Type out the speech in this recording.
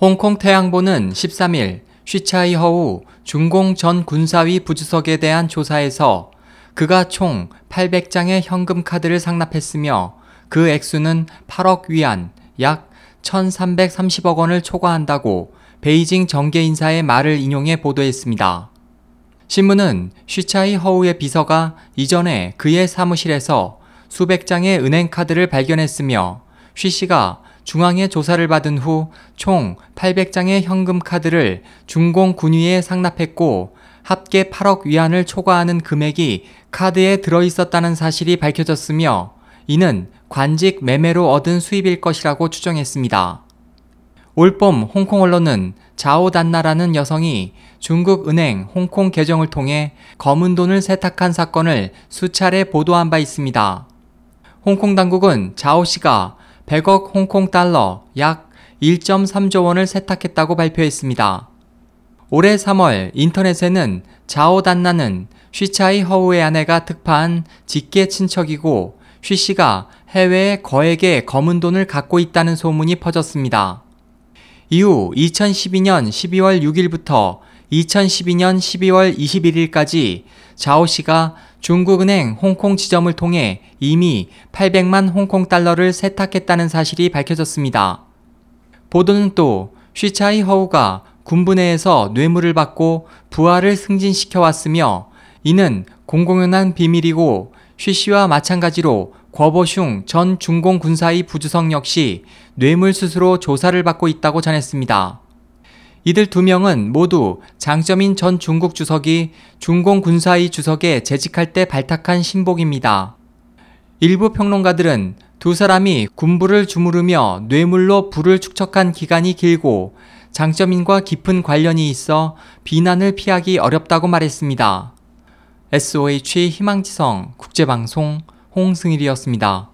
홍콩 태양보는 13일 쉬차이 허우 중공 전 군사위 부주석에 대한 조사에서 그가 총 800장의 현금 카드를 상납했으며 그 액수는 8억 위안, 약 1,330억 원을 초과한다고 베이징 정계 인사의 말을 인용해 보도했습니다. 신문은 쉬차이 허우의 비서가 이전에 그의 사무실에서 수백 장의 은행 카드를 발견했으며 쉬 씨가 중앙의 조사를 받은 후 총 800장의 현금 카드를 중공 군위에 상납했고 합계 8억 위안을 초과하는 금액이 카드에 들어 있었다는 사실이 밝혀졌으며 이는 관직 매매로 얻은 수입일 것이라고 추정했습니다. 올봄 홍콩 언론은 자오단나라는 여성이 중국 은행 홍콩 계정을 통해 검은 돈을 세탁한 사건을 수차례 보도한 바 있습니다. 홍콩 당국은 자오 씨가 100억 홍콩 달러 약 1.3조 원을 세탁했다고 발표했습니다. 올해 3월 인터넷에는 자오 단나는 쉬차이 허우의 아내가 특파한 직계 친척이고 쉬 씨가 해외에 거액의 검은 돈을 갖고 있다는 소문이 퍼졌습니다. 이후 2012년 12월 6일부터 2012년 12월 21일까지 자오 씨가 중국은행 홍콩 지점을 통해 이미 800만 홍콩 달러를 세탁했다는 사실이 밝혀졌습니다. 보도는 또 쉬차이 허우가 군부 내에서 뇌물을 받고 부하를 승진시켜 왔으며 이는 공공연한 비밀이고 쉬 씨와 마찬가지로 궈보슝 전 중공 군사위 부주석 역시 뇌물수수로 조사를 받고 있다고 전했습니다. 이들 두 명은 모두 장점인 전 중국 주석이 중공 군사위 주석에 재직할 때 발탁한 신복입니다. 일부 평론가들은 두 사람이 군부를 주무르며 뇌물로 부를 축적한 기간이 길고 장점인과 깊은 관련이 있어 비난을 피하기 어렵다고 말했습니다. SOH 희망지성 국제방송 홍승일이었습니다.